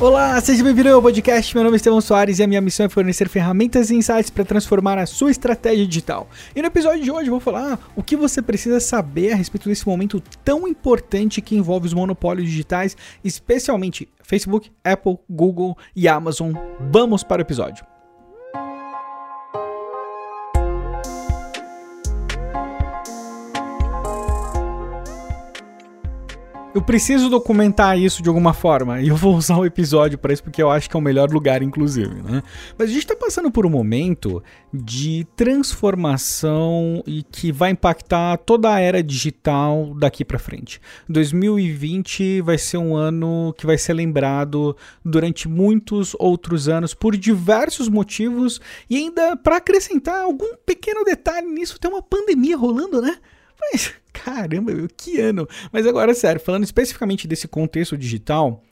Olá, seja bem-vindo ao podcast. Meu nome é Estevão Soares e a minha missão é fornecer ferramentas e insights para transformar a sua estratégia digital. E no episódio de hoje vou falar o que você precisa saber a respeito desse momento tão importante que envolve os monopólios digitais, especialmente Facebook, Apple, Google e Amazon. Vamos para o episódio. Eu preciso documentar isso de alguma forma e eu vou usar o episódio para isso porque eu acho que é o melhor lugar, inclusive. Né? Mas a gente está passando por um momento de transformação e que vai impactar toda a era digital daqui para frente. 2020 vai ser um ano que vai ser lembrado durante muitos outros anos por diversos motivos e ainda para acrescentar algum pequeno detalhe nisso, tem uma pandemia rolando, né? Mas Caramba, que ano! Mas agora, sério, falando especificamente desse contexto digital,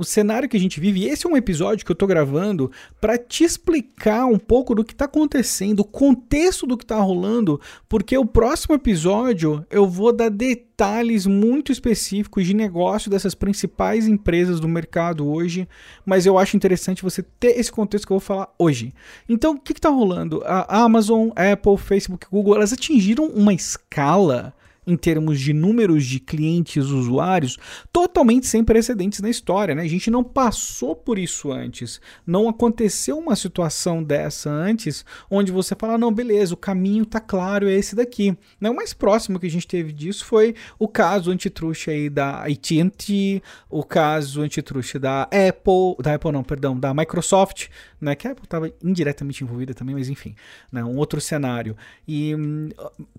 o cenário que a gente vive, e esse é um episódio que eu tô gravando para te explicar um pouco do que tá acontecendo, o contexto do que tá rolando, porque o próximo episódio eu vou dar detalhes muito específicos de negócio dessas principais empresas do mercado hoje, mas eu acho interessante você ter esse contexto que eu vou falar hoje. Então, o que, que tá rolando? A Amazon, Apple, Facebook, Google, elas atingiram uma escala em termos de números de clientes usuários totalmente sem precedentes na história. Né? A gente não passou por isso antes. Não aconteceu uma situação dessa antes, onde você fala: não, beleza, o caminho tá claro, é esse daqui. Né? O mais próximo que a gente teve disso foi o caso antitruste aí da AT&T, o caso antitruste da Apple, da Apple não, perdão, da Microsoft, né? Que a Apple estava indiretamente envolvida também, mas enfim, né? um outro cenário. E hum,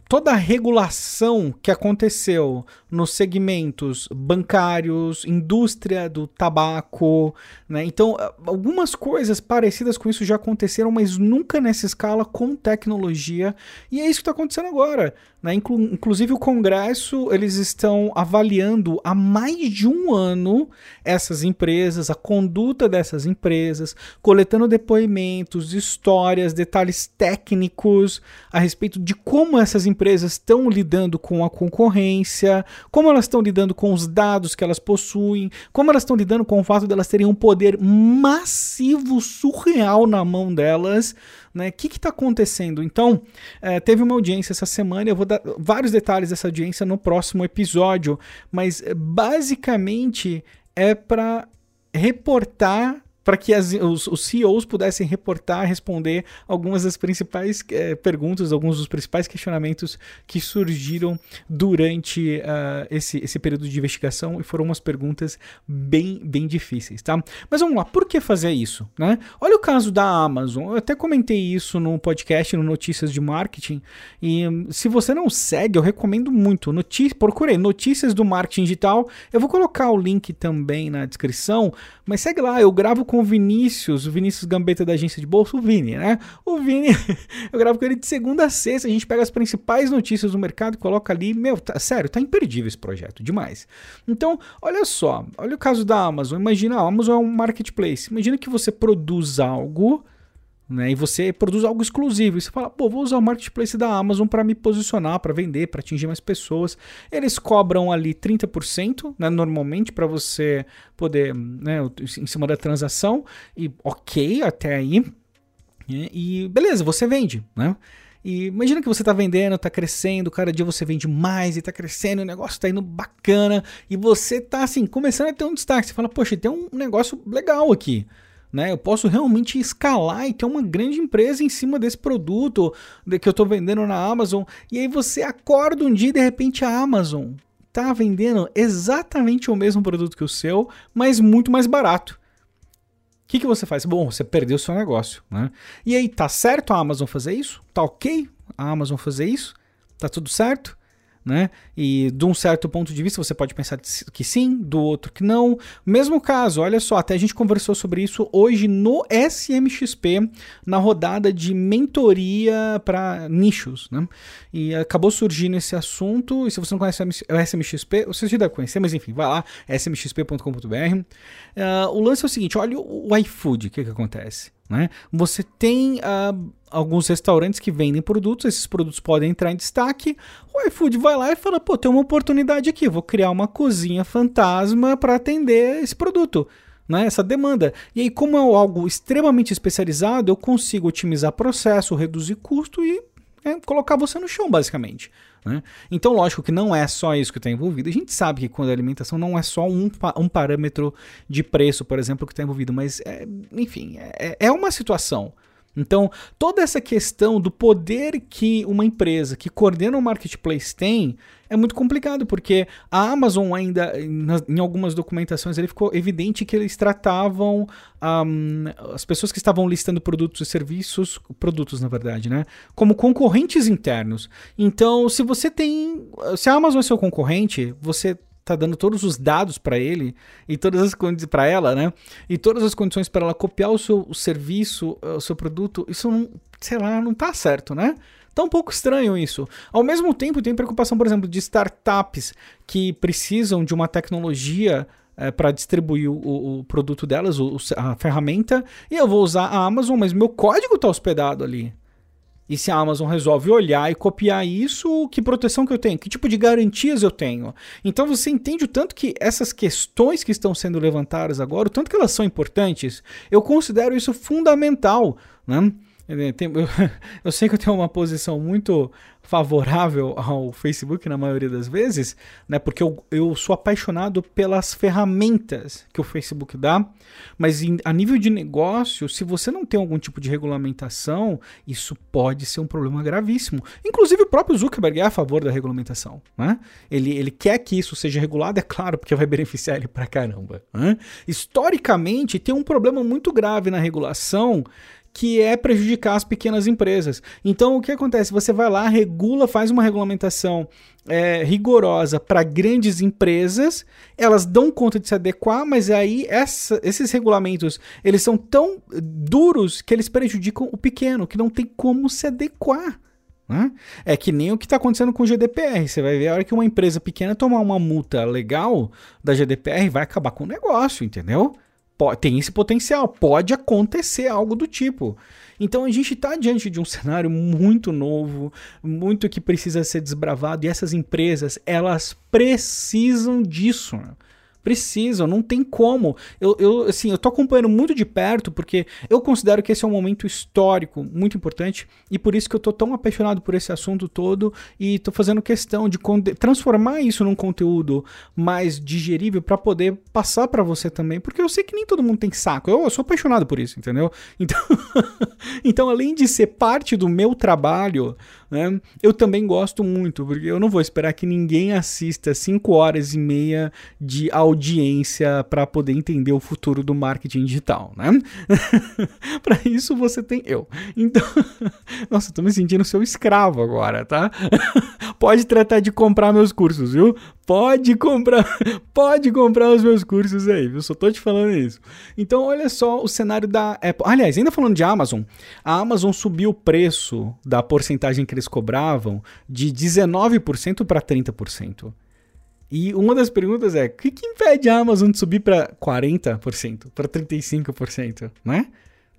toda a regulação que aconteceu nos segmentos bancários, indústria do tabaco, né? Então, algumas coisas parecidas com isso já aconteceram, mas nunca nessa escala com tecnologia. E é isso que está acontecendo agora. Né? Inclu inclusive o Congresso, eles estão avaliando há mais de um ano essas empresas, a conduta dessas empresas, coletando depoimentos, histórias, detalhes técnicos a respeito de como essas empresas estão lidando com a concorrência, como elas estão lidando com os dados que elas possuem, como elas estão lidando com o fato de elas terem um poder massivo, surreal na mão delas. Né? O que está acontecendo? Então, é, teve uma audiência essa semana, eu vou dar vários detalhes dessa audiência no próximo episódio, mas basicamente é para reportar para que as, os, os, CEOs pudessem reportar, responder algumas das principais é, perguntas, alguns dos principais questionamentos que surgiram durante uh, esse, esse período de investigação e foram umas perguntas bem, bem difíceis, tá? Mas vamos lá, por que fazer isso, né? Olha o caso da Amazon, eu até comentei isso no podcast, no Notícias de Marketing, e um, se você não segue, eu recomendo muito, procurei Notícias do Marketing Digital, eu vou colocar o link também na descrição, mas segue lá, eu gravo com o Vinícius, o Vinícius Gambetta da agência de bolsa, o Vini, né? O Vini, eu gravo com ele de segunda a sexta, a gente pega as principais notícias do mercado e coloca ali, meu, tá, sério, tá imperdível esse projeto, demais. Então, olha só, olha o caso da Amazon, imagina, a Amazon é um marketplace, imagina que você produz algo né? E você produz algo exclusivo. E você fala, pô, vou usar o marketplace da Amazon para me posicionar, para vender, para atingir mais pessoas. Eles cobram ali 30%, né, normalmente, para você poder, né, em cima da transação. E ok, até aí. Né? E beleza, você vende, né? E imagina que você está vendendo, está crescendo, cada dia você vende mais e está crescendo, o negócio está indo bacana e você está assim, começando a ter um destaque. Você fala, poxa, tem um negócio legal aqui né? Eu posso realmente escalar e ter uma grande empresa em cima desse produto que eu estou vendendo na Amazon. E aí você acorda um dia e de repente a Amazon está vendendo exatamente o mesmo produto que o seu, mas muito mais barato. O que, que você faz? Bom, você perdeu o seu negócio, né? E aí, tá certo a Amazon fazer isso? Tá ok a Amazon fazer isso? Tá tudo certo? Né? E de um certo ponto de vista você pode pensar que sim, do outro que não. Mesmo caso, olha só, até a gente conversou sobre isso hoje no SMXP, na rodada de mentoria para nichos, né? E acabou surgindo esse assunto. E se você não conhece o SMXP, você já deve conhecer, mas enfim, vai lá, smxp.com.br. Uh, ah, o lance é o seguinte: olha o, iFood, o que, que acontece? Né? Você tem uh, alguns restaurantes que vendem produtos, esses produtos podem entrar em destaque. O iFood vai lá e fala: pô, tem uma oportunidade aqui, vou criar uma cozinha fantasma para atender esse produto. né, essa demanda. E aí, como é algo extremamente especializado, eu consigo otimizar processo, reduzir custo e é, colocar você no chão, basicamente. Né? Então, lógico que não é só isso que está envolvido. A gente sabe que quando a alimentação não é só um, um parâmetro de preço, por exemplo, que está envolvido, mas, é, enfim, é, é uma situação. Então, toda essa questão do poder que uma empresa que coordena o marketplace tem é muito complicado, porque a Amazon ainda, em algumas documentações, ele ficou evidente que eles tratavam um, as pessoas que estavam listando produtos e serviços, produtos na verdade, né, como concorrentes internos. Então, se você tem, se a Amazon é seu concorrente, você tá dando todos os dados para ele e todas as condições para ela, né? E todas as condições para ela copiar o seu o serviço, o seu produto, isso não, sei lá, não tá certo, né? Tá um pouco estranho isso. Ao mesmo tempo, tem preocupação, por exemplo, de startups que precisam de uma tecnologia é, eh, para distribuir o, o, produto delas, o, a ferramenta, e eu vou usar a Amazon, mas meu código está hospedado ali. E se a Amazon resolve olhar e copiar isso, que proteção que eu tenho? Que tipo de garantias eu tenho? Então você entende o tanto que essas questões que estão sendo levantadas agora, o tanto que elas são importantes. Eu considero isso fundamental, né? Eu, sei que eu tenho uma posição muito favorável ao Facebook na maioria das vezes, né? Porque eu, eu sou apaixonado pelas ferramentas que o Facebook dá, mas em, a nível de negócio, se você não tem algum tipo de regulamentação, isso pode ser um problema gravíssimo. Inclusive o próprio Zuckerberg é a favor da regulamentação, né? Ele, ele quer que isso seja regulado, é claro, porque vai beneficiar ele pra caramba. Né? Historicamente, tem um problema muito grave na regulação que é prejudicar as pequenas empresas. Então, o que acontece? Você vai lá, regula, faz uma regulamentação é, rigorosa para grandes empresas, elas dão conta de se adequar, mas aí essa, esses regulamentos eles são tão duros que eles prejudicam o pequeno, que não tem como se adequar. Né? É que nem o que está acontecendo com o GDPR. Você vai ver a hora que uma empresa pequena tomar uma multa legal da GDPR, vai acabar com o negócio, entendeu? Tem esse potencial, pode acontecer algo do tipo. Então a gente está diante de um cenário muito novo, muito que precisa ser desbravado, e essas empresas, elas precisam disso. Precisam, não tem como. Eu, eu, assim, eu tô acompanhando muito de perto porque eu considero que esse é um momento histórico muito importante e por isso que eu tô tão apaixonado por esse assunto todo e tô fazendo questão de transformar isso num conteúdo mais digerível para poder passar para você também, porque eu sei que nem todo mundo tem saco. Eu, eu sou apaixonado por isso, entendeu? Então, então além de ser parte do meu trabalho, né, eu também gosto muito, porque eu não vou esperar que ninguém assista 5 horas e meia de áudio audiência para poder entender o futuro do marketing digital, né? para isso você tem eu. Então, nossa, eu tô me sentindo seu escravo agora, tá? pode tratar de comprar meus cursos, viu? Pode comprar, pode comprar os meus cursos aí, viu? Só tô te falando isso. Então, olha só o cenário da Apple. Aliás, ainda falando de Amazon, a Amazon subiu o preço da porcentagem que eles cobravam de 19% para 30%. E uma das perguntas é: o que, que impede a Amazon de subir para 40%, para 35%, né?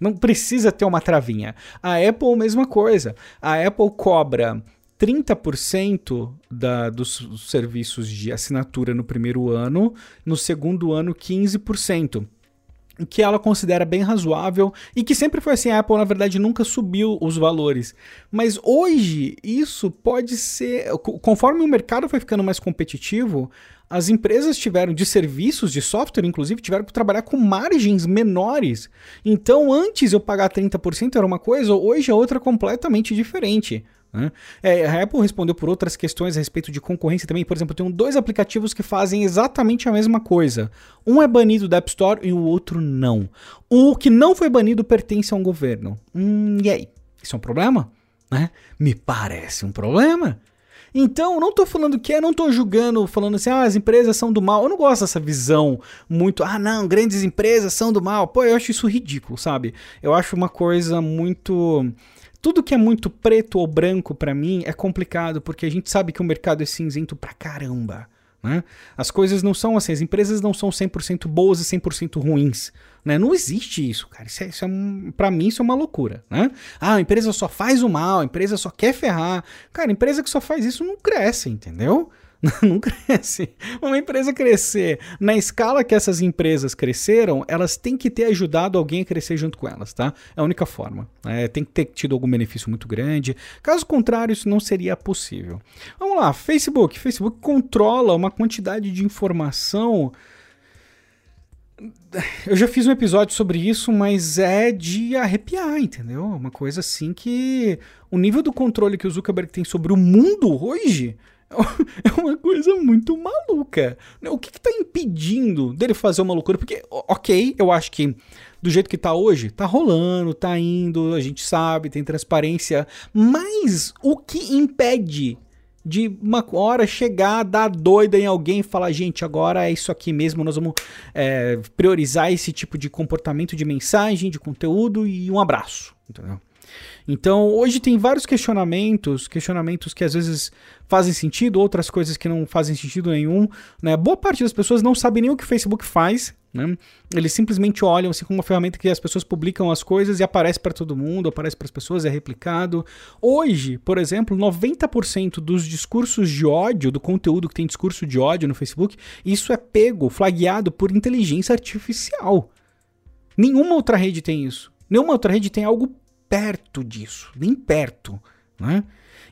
Não precisa ter uma travinha. A Apple, mesma coisa. A Apple cobra 30% da, dos serviços de assinatura no primeiro ano, no segundo ano, 15% que ela considera bem razoável e que sempre foi assim, a Apple na verdade nunca subiu os valores. Mas hoje isso pode ser, conforme o mercado foi ficando mais competitivo, as empresas tiveram de serviços de software, inclusive, tiveram que trabalhar com margens menores. Então, antes eu pagar 30% era uma coisa, hoje é outra completamente diferente. Né? É, a Apple respondeu por outras questões a respeito de concorrência também. Por exemplo, tem dois aplicativos que fazem exatamente a mesma coisa. Um é banido da App Store e o outro não. O que não foi banido pertence a um governo. Hum, e aí? Isso é um problema? Né? Me parece um problema. Então, não estou falando que é, não estou julgando, falando assim, ah, as empresas são do mal. Eu não gosto dessa visão muito, ah, não, grandes empresas são do mal. Pô, eu acho isso ridículo, sabe? Eu acho uma coisa muito tudo que é muito preto ou branco para mim é complicado, porque a gente sabe que o mercado é cinzento pra caramba. Né? As coisas não são assim, as empresas não são 100% boas e 100% ruins. Né? Não existe isso, cara. Isso é, isso é pra mim, isso é uma loucura. Né? Ah, a empresa só faz o mal, a empresa só quer ferrar. Cara, empresa que só faz isso não cresce, entendeu? não cresce. Uma empresa crescer na escala que essas empresas cresceram, elas têm que ter ajudado alguém a crescer junto com elas, tá? É a única forma. É, tem que ter tido algum benefício muito grande. Caso contrário, isso não seria possível. Vamos lá, Facebook. Facebook controla uma quantidade de informação. Eu já fiz um episódio sobre isso, mas é de arrepiar, entendeu? Uma coisa assim que o nível do controle que o Zuckerberg tem sobre o mundo hoje é uma coisa muito maluca. O que está impedindo dele fazer uma loucura? Porque, ok, eu acho que do jeito que tá hoje, tá rolando, tá indo, a gente sabe, tem transparência, mas o que impede de uma hora chegar, dar doida em alguém e falar, gente, agora é isso aqui mesmo, nós vamos é, priorizar esse tipo de comportamento de mensagem, de conteúdo e um abraço, entendeu? Então, hoje tem vários questionamentos, questionamentos que às vezes fazem sentido, outras coisas que não fazem sentido nenhum. Né? Boa parte das pessoas não sabe nem o que o Facebook faz. Né? Eles simplesmente olham assim como uma ferramenta que as pessoas publicam as coisas e aparece para todo mundo, aparece para as pessoas, é replicado. Hoje, por exemplo, 90% dos discursos de ódio, do conteúdo que tem discurso de ódio no Facebook, isso é pego, flagueado por inteligência artificial. Nenhuma outra rede tem isso. Nenhuma outra rede tem algo perto disso, nem perto, né?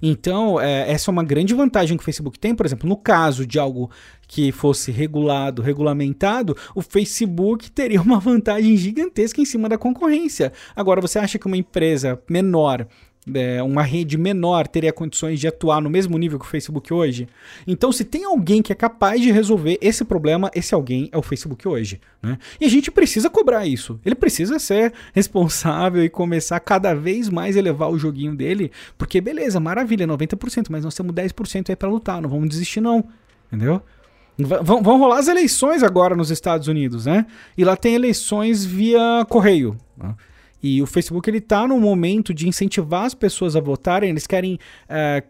Então, é, essa é uma grande vantagem que o Facebook tem, por exemplo, no caso de algo que fosse regulado, regulamentado, o Facebook teria uma vantagem gigantesca em cima da concorrência. Agora, você acha que uma empresa menor é, uma rede menor teria condições de atuar no mesmo nível que o Facebook hoje? Então, se tem alguém que é capaz de resolver esse problema, esse alguém é o Facebook hoje. Né? E a gente precisa cobrar isso. Ele precisa ser responsável e começar cada vez mais a elevar o joguinho dele, porque beleza, maravilha, 90%, mas nós temos 10% aí para lutar, não vamos desistir não. Entendeu? Vão rolar as eleições agora nos Estados Unidos, né? E lá tem eleições via correio. Né? E o Facebook ele está no momento de incentivar as pessoas a votarem. Eles querem é,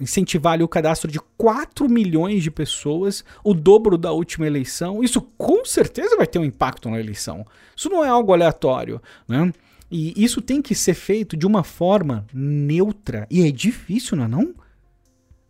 incentivar o cadastro de 4 milhões de pessoas, o dobro da última eleição. Isso com certeza vai ter um impacto na eleição. Isso não é algo aleatório, né? E isso tem que ser feito de uma forma neutra. E é difícil, não é não?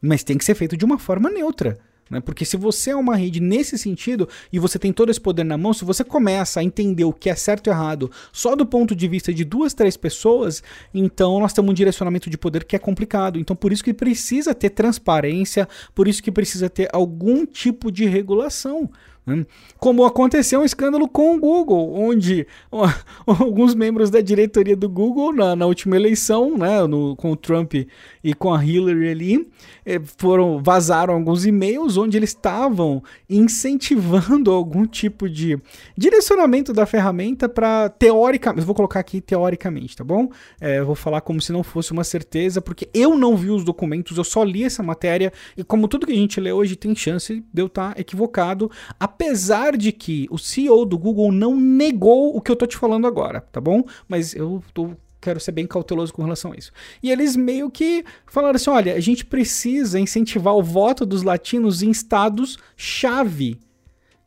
Mas tem que ser feito de uma forma neutra. Né? Porque se você é uma rede nesse sentido e você tem todo esse poder na mão, se você começa a entender o que é certo e errado só do ponto de vista de duas, três pessoas, então nós temos um direcionamento de poder que é complicado. Então por isso que precisa ter transparência, por isso que precisa ter algum tipo de regulação. Né? Como aconteceu um escândalo com o Google, onde alguns membros da diretoria do Google, na, na última eleição, né, no, com o Trump e com a Hillary ali, eh, foram vazaram alguns e-mails onde eles estavam incentivando algum tipo de direcionamento da ferramenta para teoricamente, vou colocar aqui teoricamente, tá bom? É, vou falar como se não fosse uma certeza, porque eu não vi os documentos, eu só li essa matéria e como tudo que a gente lê hoje tem chance de eu estar equivocado. A Apesar de que o CEO do Google não negou o que eu tô te falando agora, tá bom? Mas eu tô quero ser bem cauteloso com relação a isso. E eles meio que falaram assim: olha, a gente precisa incentivar o voto dos latinos em estados-chave.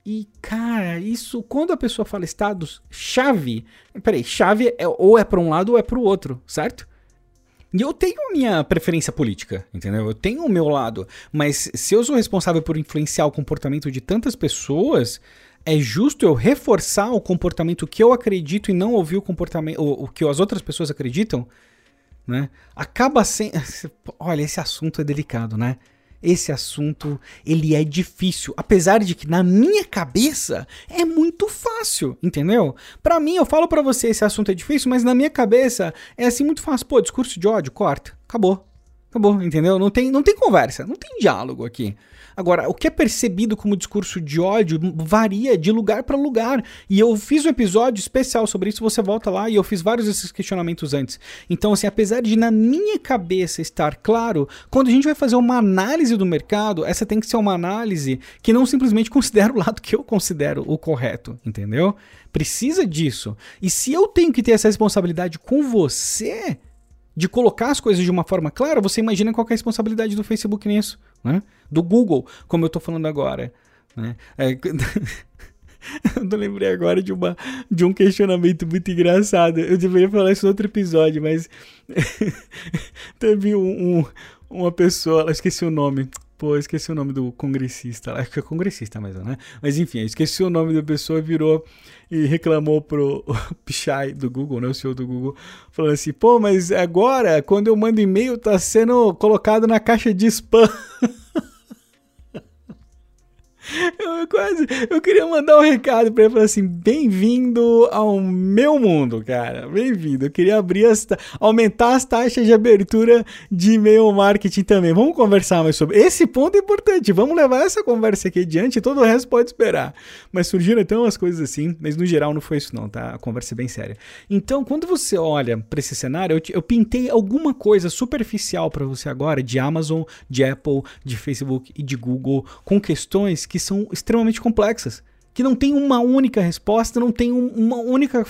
E, cara, isso, quando a pessoa fala estados-chave, peraí, chave é, ou é para um lado ou é para o outro, certo? E eu tenho minha preferência política, entendeu? Eu tenho o meu lado. Mas se eu sou responsável por influenciar o comportamento de tantas pessoas, é justo eu reforçar o comportamento que eu acredito e não ouvir o comportamento o, o que as outras pessoas acreditam, né? Acaba sendo, olha, esse assunto é delicado, né? esse assunto ele é difícil, apesar de que na minha cabeça é muito fácil, entendeu? Para mim eu falo para você esse assunto é difícil, mas na minha cabeça é assim muito fácil. Pô, discurso de ódio, corta, acabou. Acabou, entendeu? Não tem, não tem conversa, não tem diálogo aqui. Agora, o que é percebido como discurso de ódio varia de lugar para lugar. E eu fiz um episódio especial sobre isso, você volta lá e eu fiz vários desses questionamentos antes. Então, assim, apesar de na minha cabeça estar claro, quando a gente vai fazer uma análise do mercado, essa tem que ser uma análise que não simplesmente considera o lado que eu considero o correto, entendeu? Precisa disso. E se eu tenho que ter essa responsabilidade com você, de colocar as coisas de uma forma clara, você imagina qual é a responsabilidade do Facebook nisso, né? Do Google, como eu estou falando agora, né? É, eu lembrei agora de, uma, de um questionamento muito engraçado. Eu deveria falar isso em outro episódio, mas teve um, um, uma pessoa, eu esqueci o nome. Pô, esqueci o nome do congressista. Acho que é congressista mesmo, né? Mas enfim, esqueci o nome da pessoa, virou e reclamou pro Pichai do Google, né? O CEO do Google, falando assim: pô, mas agora, quando eu mando e-mail, tá sendo colocado na caixa de spam. Eu quase. Eu queria mandar um recado pra ele falar assim: bem-vindo ao meu mundo, cara. Bem-vindo. Eu queria abrir as. aumentar as taxas de abertura de e-mail marketing também. Vamos conversar mais sobre. Esse ponto é importante. Vamos levar essa conversa aqui adiante. Todo o resto pode esperar. Mas surgiram então umas coisas assim. Mas no geral não foi isso, não, tá? A conversa é bem séria. Então, quando você olha para esse cenário, eu, eu pintei alguma coisa superficial para você agora de Amazon, de Apple, de Facebook e de Google com questões que que são extremamente complexas, que não tem uma única resposta, não tem um, uma única.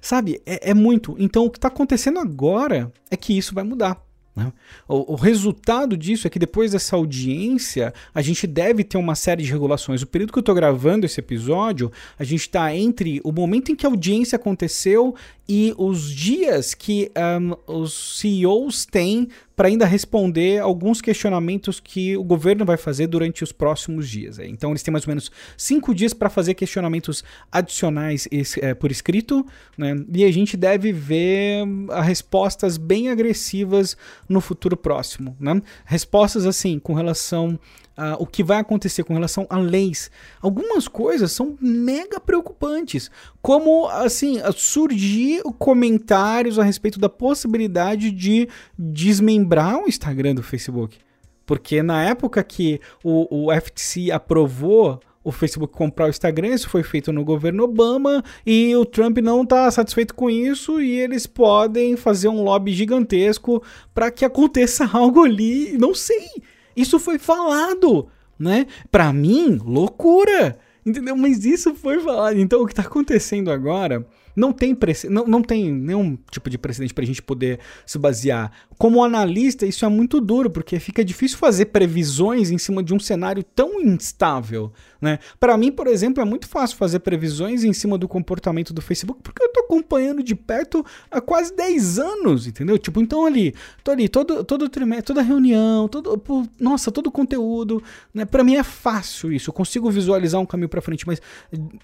Sabe? É, é muito. Então, o que está acontecendo agora é que isso vai mudar. Né? O, o, resultado disso é que depois dessa audiência, a gente deve ter uma série de regulações. O período que eu estou gravando esse episódio, a gente está entre o momento em que a audiência aconteceu e os dias que um, os CEOs têm para ainda responder alguns questionamentos que o governo vai fazer durante os próximos dias. É. Então eles têm mais ou menos cinco dias para fazer questionamentos adicionais é, por escrito, né? e a gente deve ver hum, respostas bem agressivas no futuro próximo. Né? Respostas assim com relação Uh, o que vai acontecer com relação a leis. Algumas coisas são mega preocupantes, como assim surgir comentários a respeito da possibilidade de desmembrar o Instagram do Facebook. Porque na época que o, o FTC aprovou o Facebook comprar o Instagram, isso foi feito no governo Obama e o Trump não está satisfeito com isso e eles podem fazer um lobby gigantesco para que aconteça algo ali. Não sei. Isso foi falado, né? Para mim, loucura. Entendeu? Mas isso foi falado. Então, o que está acontecendo agora não tem, não, não tem nenhum tipo de precedente para a gente poder se basear. Como analista, isso é muito duro, porque fica difícil fazer previsões em cima de um cenário tão instável. Né? Para mim, por exemplo, é muito fácil fazer previsões em cima do comportamento do Facebook, porque eu tô acompanhando de perto há quase 10 anos, entendeu? Tipo, então ali, tô ali, todo, todo trimestre, toda reunião, todo, nossa, todo conteúdo, né? Para mim é fácil isso, eu consigo visualizar um caminho para frente, mas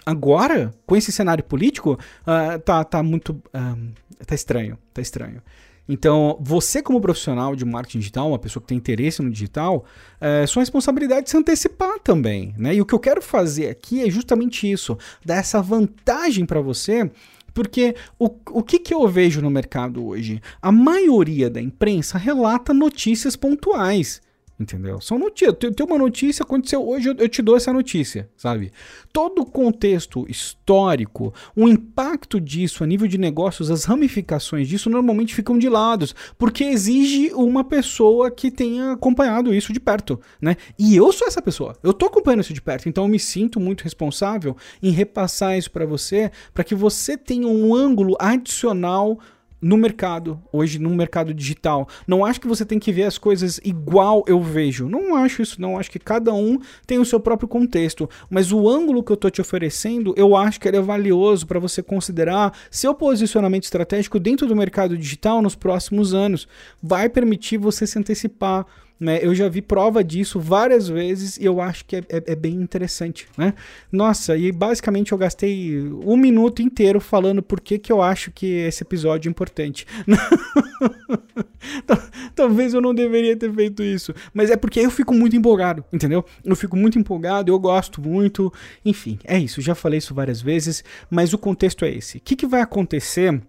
agora, com esse cenário político, uh, tá, tá muito, uh, tá estranho, tá estranho. Então, você como profissional de marketing digital, uma pessoa que tem interesse no digital, é sua responsabilidade se antecipar também, né? E o que eu quero fazer aqui é justamente isso, dar essa vantagem para você porque o, o que, que eu vejo no mercado hoje? A maioria da imprensa relata notícias pontuais. Entendeu? São notícias. Tem uma notícia, aconteceu hoje, eu, te dou essa notícia, sabe? Todo o contexto histórico, o impacto disso a nível de negócios, as ramificações disso normalmente ficam de lados, porque exige uma pessoa que tenha acompanhado isso de perto, né? E eu sou essa pessoa. Eu tô acompanhando isso de perto, então eu me sinto muito responsável em repassar isso para você, para que você tenha um ângulo adicional no mercado, hoje no mercado digital. Não acho que você tem que ver as coisas igual eu vejo. Não acho isso, não. Acho que cada um tem o seu próprio contexto. Mas o ângulo que eu estou te oferecendo, eu acho que ele é valioso para você considerar seu posicionamento estratégico dentro do mercado digital nos próximos anos. Vai permitir você se antecipar né? Eu já vi prova disso várias vezes e eu acho que é, é, é, bem interessante. Né? Nossa, e basicamente eu gastei um minuto inteiro falando por que, que eu acho que esse episódio é importante. Talvez eu não deveria ter feito isso, mas é porque eu fico muito empolgado, entendeu? Eu fico muito empolgado, eu gosto muito. Enfim, é isso. Já falei isso várias vezes, mas o contexto é esse. O que, que vai acontecer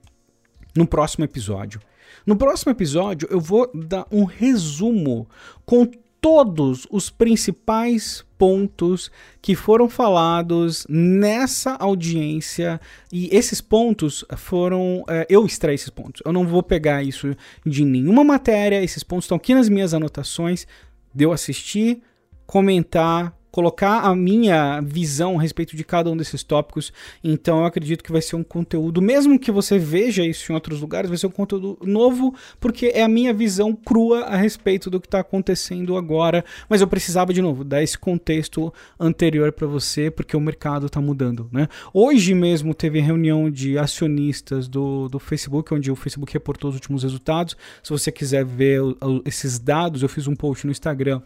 no próximo episódio? No próximo episódio, eu vou dar um resumo com todos os principais pontos que foram falados nessa audiência e esses pontos foram é, eu extraí esses pontos. Eu não vou pegar isso de nenhuma matéria. Esses pontos estão aqui nas minhas anotações. De eu assistir, comentar, colocar a minha visão a respeito de cada um desses tópicos. Então eu acredito que vai ser um conteúdo, mesmo que você veja isso em outros lugares, vai ser um conteúdo novo, porque é a minha visão crua a respeito do que está acontecendo agora. Mas eu precisava, de novo, dar esse contexto anterior para você, porque o mercado está mudando. Né? Hoje mesmo teve reunião de acionistas do, do Facebook, onde o Facebook reportou os últimos resultados. Se você quiser ver esses dados, eu fiz um post no Instagram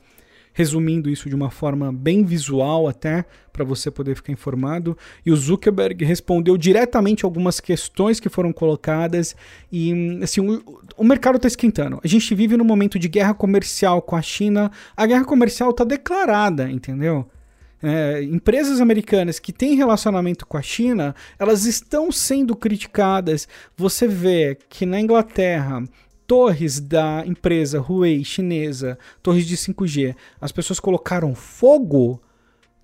resumindo isso de uma forma bem visual até para você poder ficar informado. E o Zuckerberg respondeu diretamente algumas questões que foram colocadas e assim, o, o mercado está esquentando. A gente vive num momento de guerra comercial com a China. A guerra comercial está declarada, entendeu? É, empresas americanas que têm relacionamento com a China, elas estão sendo criticadas. Você vê que na Inglaterra torres da empresa Huawei chinesa, torres de 5G, as pessoas colocaram fogo.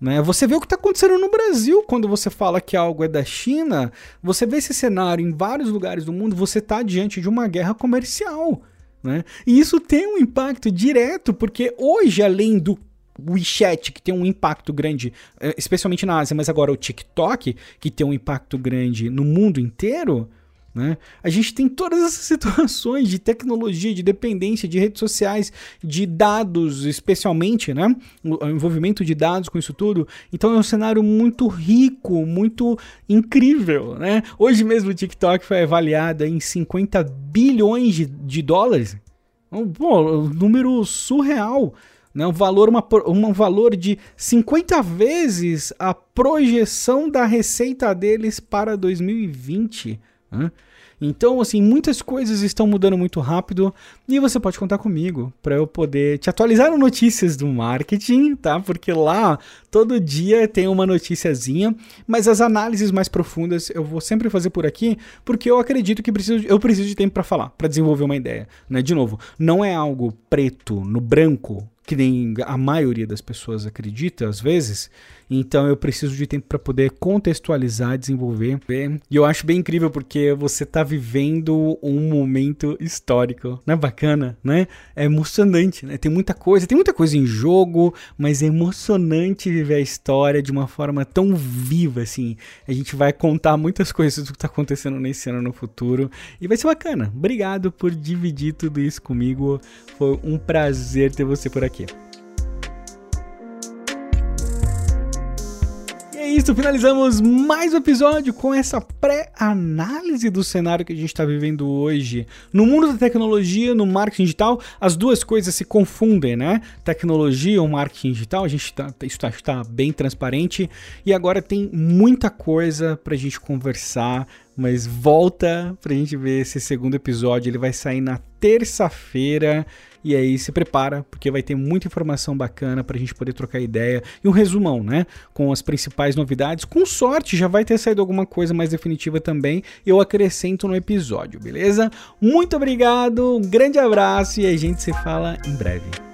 Né? Você vê o que está acontecendo no Brasil quando você fala que algo é da China. Você vê esse cenário em vários lugares do mundo. Você está diante de uma guerra comercial. Né? E isso tem um impacto direto, porque hoje, além do WeChat, que tem um impacto grande, eh, especialmente na Ásia, mas agora o TikTok, que tem um impacto grande no mundo inteiro, né? A gente tem todas essas situações de tecnologia, de dependência, de redes sociais, de dados, especialmente, né? o envolvimento de dados com isso tudo. Então é um cenário muito rico, muito incrível. Né? Hoje mesmo o TikTok foi avaliado em 50 bilhões de, de dólares. Pô, um número surreal né? um, valor, uma, um valor de 50 vezes a projeção da receita deles para 2020. Né? Então, assim, muitas coisas estão mudando muito rápido e você pode contar comigo para eu poder te atualizar no notícias do marketing, tá? Porque lá todo dia tem uma noticiazinha, mas as análises mais profundas eu vou sempre fazer por aqui, porque eu acredito que preciso, eu preciso de tempo para falar, para desenvolver uma ideia, né? De novo, não é algo preto no branco que nem a maioria das pessoas acredita às vezes. Então eu preciso de tempo para poder contextualizar, desenvolver. E eu acho bem incrível porque você está vivendo um momento histórico. Não é bacana, né? É emocionante, né? Tem muita coisa, tem muita coisa em jogo, mas é emocionante viver a história de uma forma tão viva assim. A gente vai contar muitas coisas do que está acontecendo nesse ano no futuro e vai ser bacana. Obrigado por dividir tudo isso comigo. Foi um prazer ter você por aqui. É isso, finalizamos mais um episódio com essa pré-análise do cenário que a gente está vivendo hoje. No mundo da tecnologia, no marketing digital, as duas coisas se confundem, né? Tecnologia ou marketing digital, a gente tá, isso está tá bem transparente e agora tem muita coisa para a gente conversar, mas volta para a gente ver esse segundo episódio, ele vai sair na terça-feira. E aí se prepara, porque vai ter muita informação bacana para a gente poder trocar ideia. E um resumão, né? Com as principais novidades. Com sorte, já vai ter saído alguma coisa mais definitiva também. Eu acrescento no episódio, beleza? Muito obrigado, um grande abraço e a gente se fala em breve.